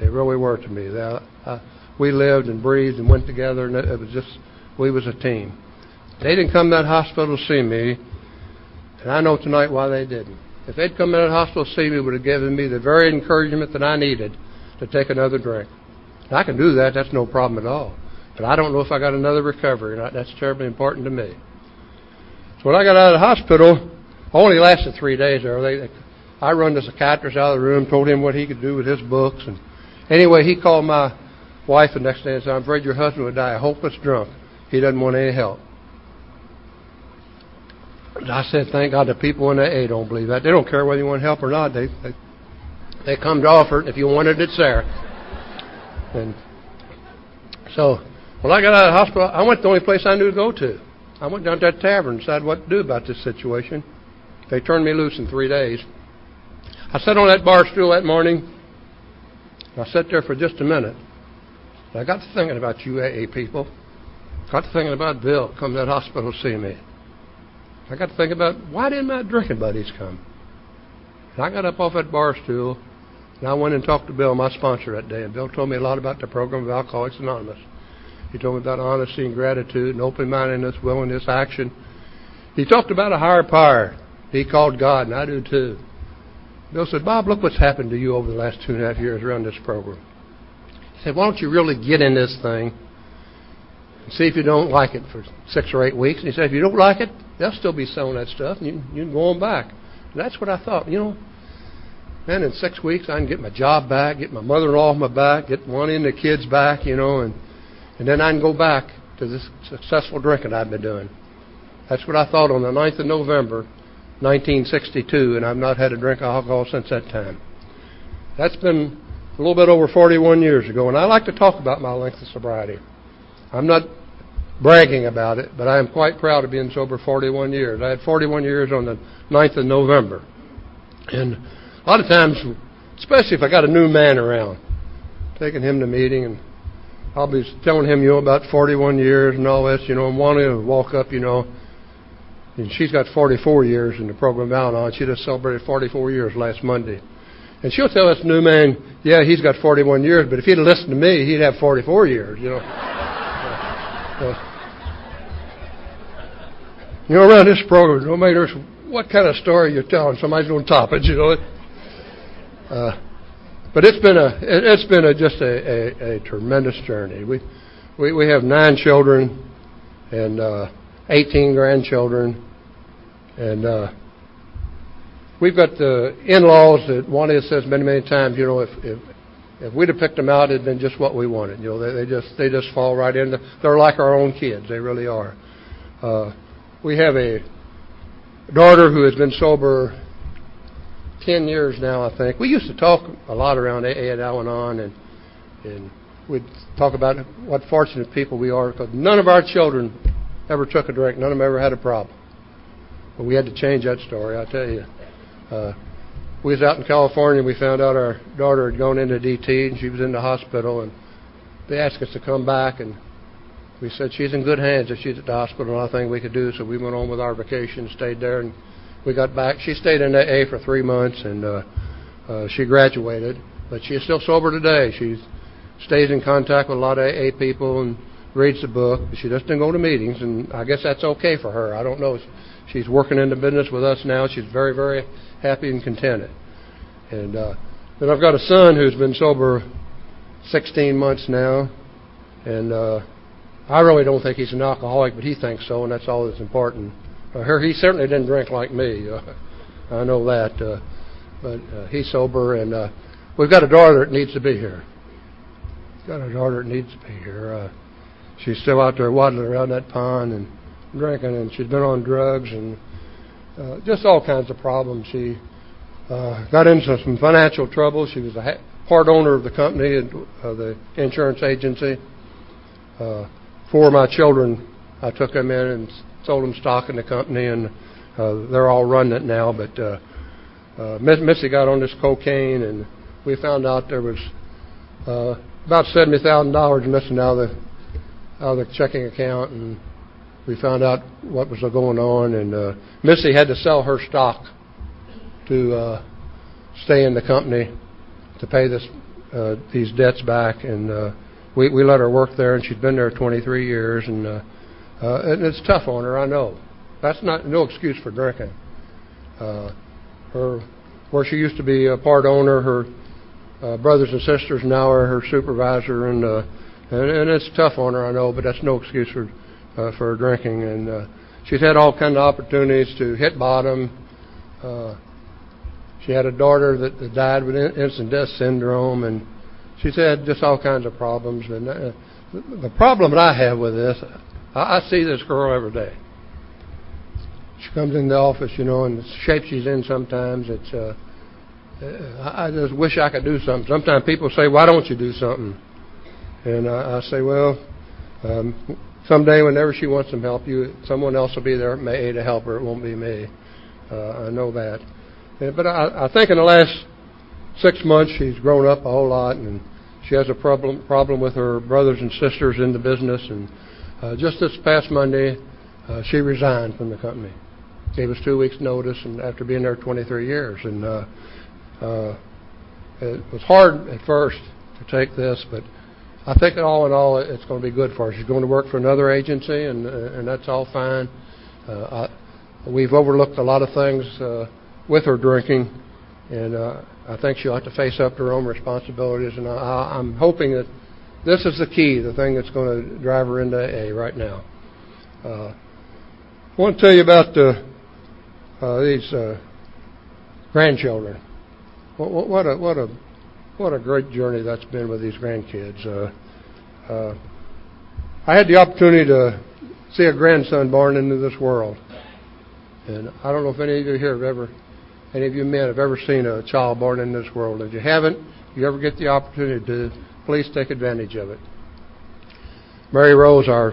They really were to me. They, uh, we lived and breathed and went together, and it was just we was a team. They didn't come to that hospital to see me, and I know tonight why they didn't. If they'd come to that hospital to see me, would have given me the very encouragement that I needed to take another drink. I can do that. That's no problem at all. But I don't know if I got another recovery. or not. That's terribly important to me. So when I got out of the hospital, I only lasted three days there. They, I run the psychiatrist out of the room, told him what he could do with his books, and anyway, he called my wife the next day and said, "I'm afraid your husband would die a hopeless drunk. He doesn't want any help." And I said, "Thank God the people in AA don't believe that. They don't care whether you want help or not. They they, they come to offer it. If you want it, it's there." And so when I got out of the hospital, I went to the only place I knew to go to. I went down to that tavern and decided what to do about this situation. They turned me loose in three days. I sat on that bar stool that morning. I sat there for just a minute. And I got to thinking about UAA AA people. Got to thinking about Bill come to that hospital to see me. I got to thinking about why didn't my drinking buddies come? And I got up off that bar stool and I went and talked to Bill, my sponsor that day. And Bill told me a lot about the program of Alcoholics Anonymous. He told me about honesty and gratitude and open mindedness, willingness, action. He talked about a higher power he called God, and I do too. Bill said, Bob, look what's happened to you over the last two and a half years around this program. He said, Why don't you really get in this thing and see if you don't like it for six or eight weeks? And he said, If you don't like it, they'll still be selling that stuff, and you, you can go on back. And that's what I thought. You know, man, in six weeks I can get my job back, get my mother-in-law off my back, get one of the kids back, you know, and and then I can go back to this successful drinking I've been doing. That's what I thought on the 9th of November 1962, and I've not had a drink of alcohol since that time. That's been a little bit over 41 years ago, and I like to talk about my length of sobriety. I'm not bragging about it, but I am quite proud of being sober 41 years. I had 41 years on the 9th of November. And a lot of times, especially if I got a new man around, taking him to meeting and I'll be telling him, you know, about 41 years and all this, you know, and wanting to walk up, you know, and she's got 44 years in the program of Al-Anon. She just celebrated 44 years last Monday. And she'll tell this new man, yeah, he's got 41 years, but if he'd listened to me, he'd have 44 years, you know. (laughs) You know, around this program, no matter what kind of story you're telling, somebody's going to top it, you know. Uh, but it's been a it's been a, just a, a, a tremendous journey. We, we we have nine children and uh, 18 grandchildren, and uh, we've got the in-laws that Juanita says many many times. You know, if if if we'd have picked them out, it'd been just what we wanted. You know, they, they just they just fall right in. They're like our own kids. They really are. Uh, we have a daughter who has been sober 10 years now, I think. We used to talk a lot around AA at Al Anon, and, and we'd talk about what fortunate people we are because none of our children ever took a drink. None of them ever had a problem. But we had to change that story, I tell you. Uh, we was out in California. We found out our daughter had gone into DT, and she was in the hospital. And they asked us to come back, and we said she's in good hands if she's at the hospital. Nothing we could do, so we went on with our vacation, stayed there, and we got back. She stayed in AA for three months, and uh, uh, she graduated. But she is still sober today. She stays in contact with a lot of AA people and reads the book. But she doesn't go to meetings, and I guess that's okay for her. I don't know. She's working in the business with us now. She's very, very happy and contented. And uh, then I've got a son who's been sober 16 months now, and uh, I really don't think he's an alcoholic, but he thinks so, and that's all that's important. Uh, he certainly didn't drink like me. Uh, I know that. Uh, but uh, he's sober, and uh, we've got a daughter that needs to be here. Got a daughter that needs to be here. Uh, she's still out there waddling around that pond and drinking, and she's been on drugs and uh, just all kinds of problems. She uh, got into some financial trouble. She was a ha- part owner of the company, uh, the insurance agency. Uh, four of my children, I took them in and sold them stock in the company, and uh, they're all running it now. But uh, uh, Missy got on this cocaine, and we found out there was about seventy thousand dollars missing out of the out of the checking account, and we found out what was going on. And Missy had to sell her stock to stay in the company to pay this these debts back, and we we let her work there, and she's been there 23 years, and and it's tough on her, I know. That's not no excuse for drinking. Uh, her, where she used to be a part owner, her uh, brothers and sisters now are her supervisor, and, uh, and and it's tough on her, I know, but that's no excuse for uh, for drinking. And uh, she's had all kind of opportunities to hit bottom. Uh, she had a daughter that, that died with instant death syndrome, and she's had just all kinds of problems. And uh, the problem that I have with this, I, I see this girl every day. She comes in the office, you know, and the shape she's in sometimes, it's, uh, uh, I just wish I could do something. Sometimes people say, why don't you do something? And I, I say, well, um, someday whenever she wants some help, you, someone else will be there may to help her. It won't be me. Uh, I know that. And, but I, I think in the last six months, she's grown up a whole lot, and she has a problem problem with her brothers and sisters in the business, and uh, just this past Monday, uh, she resigned from the company. Gave us two weeks' notice, and after being there 23 years, and uh, uh, it was hard at first to take this, but I think all in all, it's going to be good for her. She's going to work for another agency, and uh, and that's all fine. Uh, I, we've overlooked a lot of things uh, with her drinking, and uh, I think she'll have to face up to her own responsibilities. And I, I'm hoping that this is the key, the thing that's going to drive her into A right now. Uh, I want to tell you about uh, uh, these uh, grandchildren. What, what, a what a what a great journey that's been with these grandkids. Uh, uh, I had the opportunity to see a grandson born into this world, and I don't know if any of you here have ever, any of you men have ever seen a child born in this world. If you haven't, you ever get the opportunity to, please take advantage of it. Mary Rose, our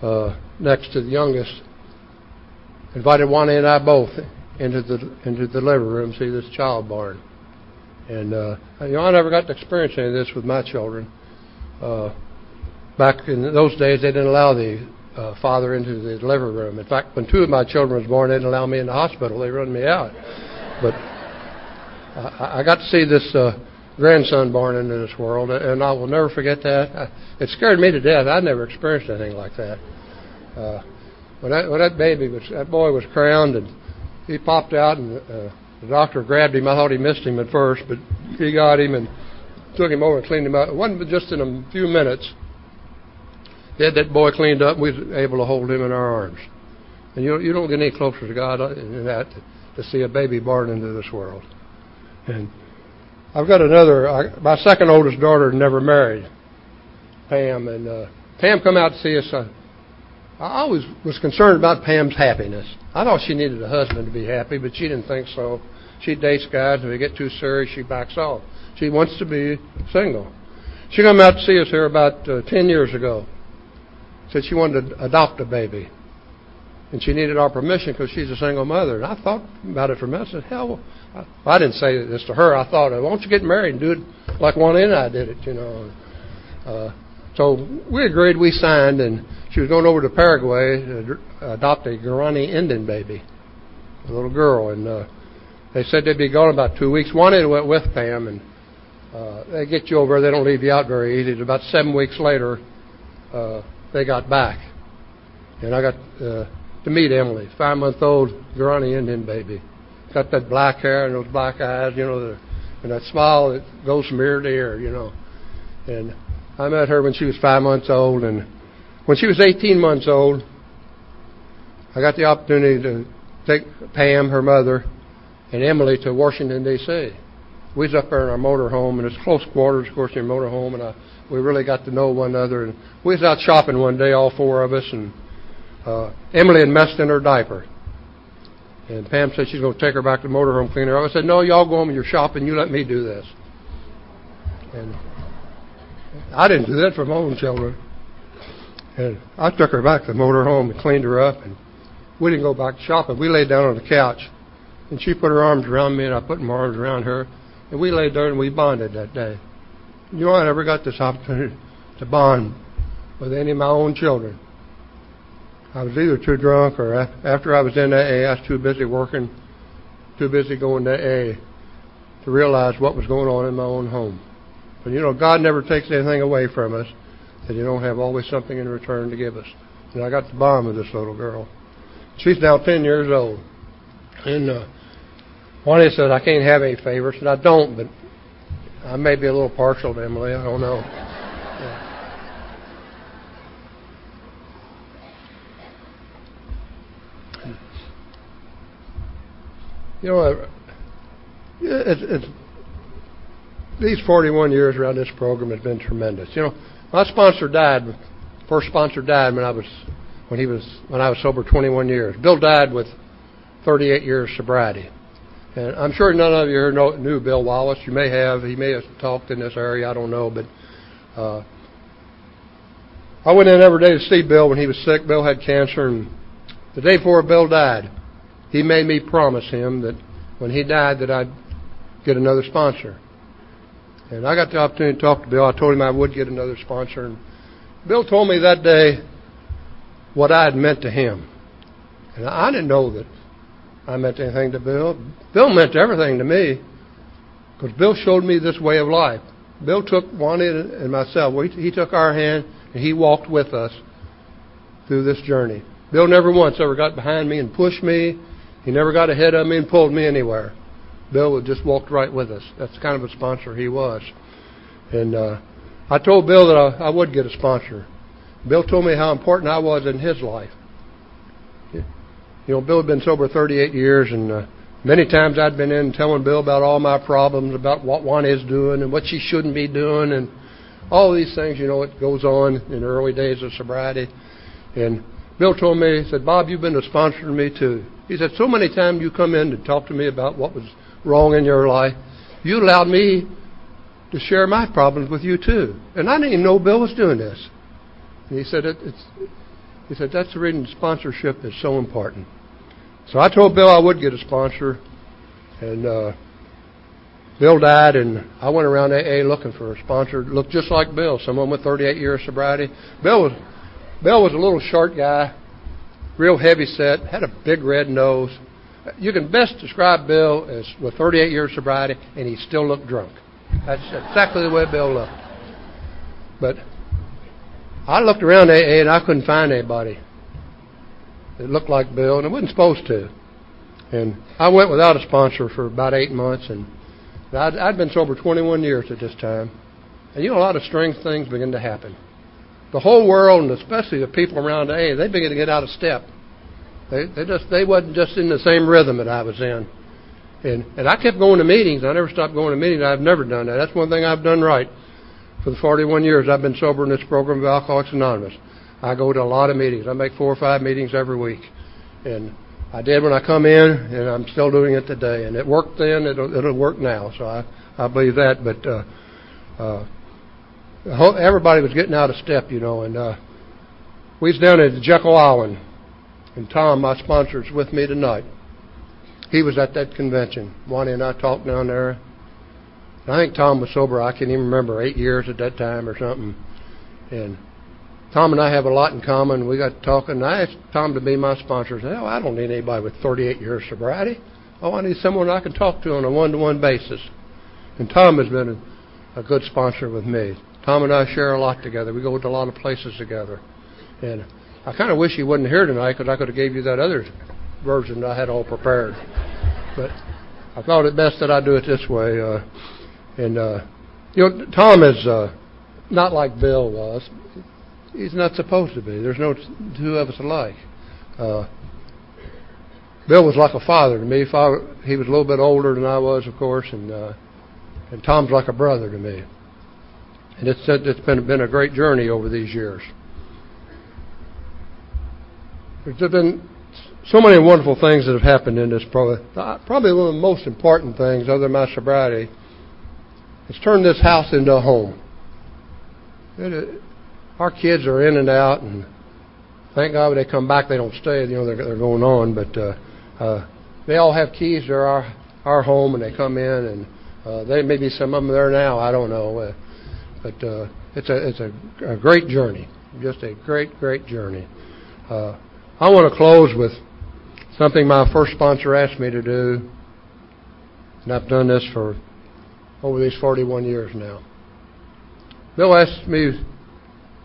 uh, next to the youngest, invited Wanda and I both into the into the living room to see this child born. And uh, you know, I never got to experience any of this with my children. Uh, back in those days, they didn't allow the uh, father into the living room. In fact, when two of my children was born, they didn't allow me in the hospital. They run me out. But I, I got to see this uh, grandson born into this world, and I will never forget that. It scared me to death. I'd never experienced anything like that. Uh, when that when that baby was that boy was crowned and he popped out and uh, the doctor grabbed him. I thought he missed him at first, but he got him and took him over and cleaned him up. It wasn't just in a few minutes. He had that boy cleaned up. and We was able to hold him in our arms. And you you don't get any closer to God than that to see a baby born into this world. And I've got another. I, my second oldest daughter never married, Pam, and uh, Pam come out to see us. Uh, I always was concerned about Pam's happiness. I thought she needed a husband to be happy, but she didn't think so. She dates guys, and they get too serious, she backs off. She wants to be single. She came out to see us here about uh, 10 years ago. Said she wanted to adopt a baby. And she needed our permission because she's a single mother. And I thought about it for a minute. I said, hell, I, I didn't say this to her. I thought, why don't you get married and do it like one and I did it, you know. Uh, so we agreed, we signed, and she was going over to Paraguay to adopt a Guarani Indian baby, a little girl. And uh, they said they'd be gone about two weeks. One went with Pam, and uh, they get you over. They don't leave you out very easy. About seven weeks later, uh, they got back, and I got uh, to meet Emily, five-month-old Guarani Indian baby. Got that black hair and those black eyes, you know, the, and that smile that goes from ear to ear, you know. And I met her when she was five months old, and when she was 18 months old, I got the opportunity to take Pam, her mother, and Emily to Washington D.C. We was up there in our motor home, and it's close quarters, of course, in motor home, and I, we really got to know one another. And we was out shopping one day, all four of us, and uh, Emily had messed in her diaper. And Pam said she's going to take her back to the motorhome, clean her up. I said, no, y'all go home and you're shopping. You let me do this. And I didn't do that for my own children. And I took her back to the motor home and cleaned her up, and we didn't go back shopping. We laid down on the couch, and she put her arms around me, and I put my arms around her, and we laid there and we bonded that day. You know, I never got this opportunity to bond with any of my own children. I was either too drunk or after I was in AA, I was too busy working, too busy going to AA to realize what was going on in my own home. But you know, God never takes anything away from us that you don't have always something in return to give us. And I got the bomb with this little girl. She's now 10 years old. And uh, Juanita said, I can't have any favorites, and I don't, but I may be a little partial to Emily. I don't know. Yeah. (laughs) You know, it's, it's, these 41 years around this program has been tremendous. You know, my sponsor died. First sponsor died when I was when he was when I was sober 21 years. Bill died with 38 years sobriety, and I'm sure none of you know, knew Bill Wallace. You may have. He may have talked in this area. I don't know, but uh, I went in every day to see Bill when he was sick. Bill had cancer, and the day before Bill died, he made me promise him that when he died that I'd get another sponsor. And I got the opportunity to talk to Bill. I told him I would get another sponsor. And Bill told me that day what I had meant to him. And I didn't know that I meant anything to Bill. Bill meant everything to me because Bill showed me this way of life. Bill took Juanita and myself. He took our hand and he walked with us through this journey. Bill never once ever got behind me and pushed me. He never got ahead of me and pulled me anywhere. Bill would just walked right with us. That's kind of a sponsor he was. And uh, I told Bill that I, I would get a sponsor. Bill told me how important I was in his life. You know, Bill had been sober 38 years, and uh, many times I'd been in telling Bill about all my problems, about what one is doing and what she shouldn't be doing, and all these things. You know, it goes on in the early days of sobriety. And Bill told me, he said, Bob, you've been a sponsor to me too. He said, so many times you come in to talk to me about what was wrong in your life, you allowed me to share my problems with you too. And I didn't even know Bill was doing this. And he said, it, it's, he said, that's the reason sponsorship is so important. So I told Bill I would get a sponsor, and uh, Bill died, and I went around AA looking for a sponsor. Looked just like Bill, someone with 38 years sobriety. Bill was Bill was a little short guy, real heavy set, had a big red nose, you can best describe Bill as with 38 years sobriety, and he still looked drunk. That's exactly the way Bill looked. But I looked around AA and I couldn't find anybody that looked like Bill, and I wasn't supposed to. And I went without a sponsor for about eight months, and I'd, I'd been sober 21 years at this time. And you know, a lot of strange things begin to happen. The whole world, and especially the people around A, they begin to get out of step. They, they just they wasn't just in the same rhythm that I was in. And and I kept going to meetings. I never stopped going to meetings. I've never done that. That's one thing I've done right. For the 41 years I've been sober in this program of Alcoholics Anonymous, I go to a lot of meetings. I make four or five meetings every week, and I did when I come in, and I'm still doing it today. And it worked then. It'll, it'll work now. So I I believe that. But uh, uh, everybody was getting out of step, you know. And uh, we was down at Jekyll Island, and Tom, my sponsor, is with me tonight. He was at that convention. Wani and I talked down there. I think Tom was sober. I can't even remember eight years at that time or something. And Tom and I have a lot in common. We got talking. I asked Tom to be my sponsor. I said, "Oh, I don't need anybody with 38 years sobriety. Oh, I need someone I can talk to on a one-to-one basis." And Tom has been a good sponsor with me. Tom and I share a lot together. We go to a lot of places together. And I kind of wish he wasn't here tonight because I could have gave you that other version I had all prepared. But I thought it best that I do it this way. Uh, and uh, you know, Tom is uh, not like Bill was. He's not supposed to be. There's no two of us alike. Uh, Bill was like a father to me. Father, he was a little bit older than I was, of course, and uh, and Tom's like a brother to me. And it's it's been been a great journey over these years. There's been so many wonderful things that have happened in this. Probably, probably one of the most important things, other than my sobriety, is turned this house into a home. It, our kids are in and out, and thank God when they come back, they don't stay. You know, they're, they're going on, but uh, uh, they all have keys to our our home, and they come in, and uh, they maybe some of them there now. I don't know, uh, but uh, it's a it's a, a great journey, just a great great journey. Uh, I want to close with something my first sponsor asked me to do, and I've done this for over these 41 years now. Bill asked me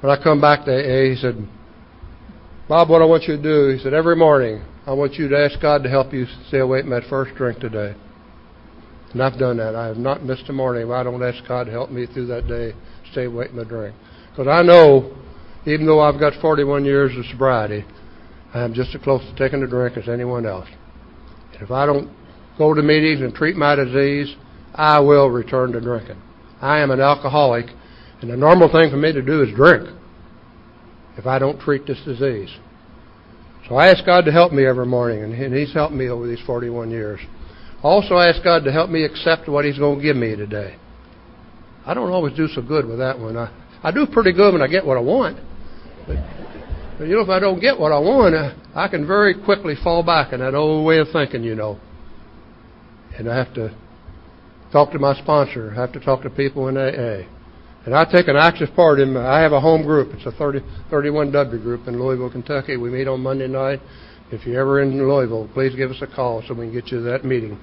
when I come back to AA, he said, Bob, what I want you to do, he said, every morning I want you to ask God to help you stay awake from that first drink today. And I've done that. I have not missed a morning I don't ask God to help me through that day, stay awake the drink. Because I know, even though I've got 41 years of sobriety, I am just as close to taking a drink as anyone else. And if I don't go to meetings and treat my disease, I will return to drinking. I am an alcoholic, and the normal thing for me to do is drink if I don't treat this disease. So I ask God to help me every morning, and He's helped me over these 41 years. Also, ask God to help me accept what He's going to give me today. I don't always do so good with that one. I, I do pretty good when I get what I want. But but you know, if I don't get what I want, uh, I can very quickly fall back in that old way of thinking, you know. And I have to talk to my sponsor. I have to talk to people in AA. And I take an active part in. I have a home group. It's a 30, 31W group in Louisville, Kentucky. We meet on Monday night. If you're ever in Louisville, please give us a call so we can get you to that meeting.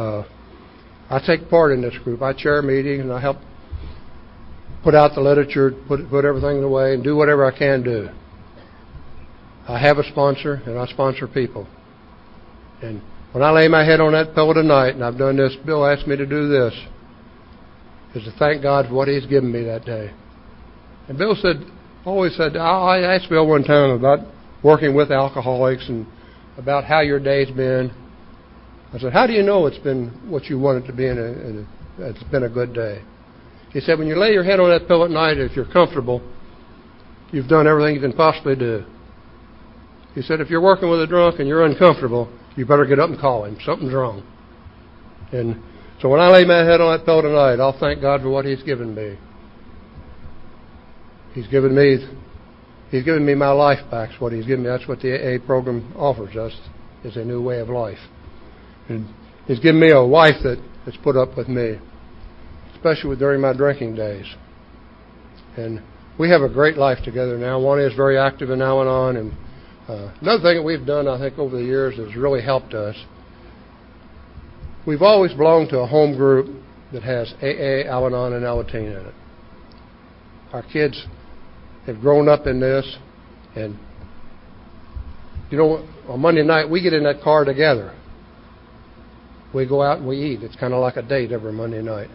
Uh, I take part in this group. I chair meetings and I help put out the literature, put put everything away, and do whatever I can do. I have a sponsor, and I sponsor people. And when I lay my head on that pillow tonight, and I've done this, Bill asked me to do this, is to thank God for what He's given me that day. And Bill said, always said, I asked Bill one time about working with alcoholics and about how your day's been. I said, how do you know it's been what you want it to be and it's been a good day? He said, when you lay your head on that pillow at night, if you're comfortable, you've done everything you can possibly do. He said, if you're working with a drunk and you're uncomfortable, you better get up and call him. Something's wrong. And so when I lay my head on that pillow tonight, I'll thank God for what He's given me. He's given me, He's given me my life back. what He's given me. That's what the AA program offers us, is a new way of life. And He's given me a wife that has put up with me, especially during my drinking days. And we have a great life together now. One is very active in Al-Anon, and Uh, another thing that we've done, I think, over the years has really helped us. We've always belonged to a home group that has AA, Al-Anon, and Alateen in it. Our kids have grown up in this, and you know, on Monday night we get in that car together. We go out and we eat. It's kind of like a date every Monday night.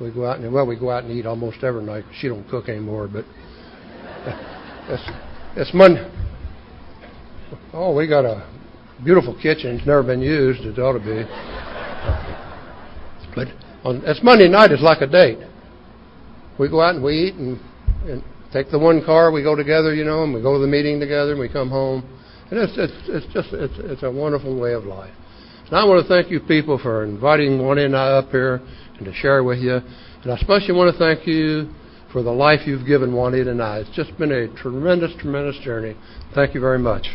We go out and well, we go out and eat almost every night. She don't cook anymore, but (laughs) it's it's Monday. Oh, we got a beautiful kitchen. It's never been used. It ought to be. But on it's Monday night. It's like a date. We go out and we eat and, and take the one car. We go together, you know, and we go to the meeting together, and we come home. And it's it's it's just it's it's a wonderful way of life. And I want to thank you people for inviting Juanita and I up here and to share with you. And I especially want to thank you for the life you've given Juanita and I. It's just been a tremendous, tremendous journey. Thank you very much.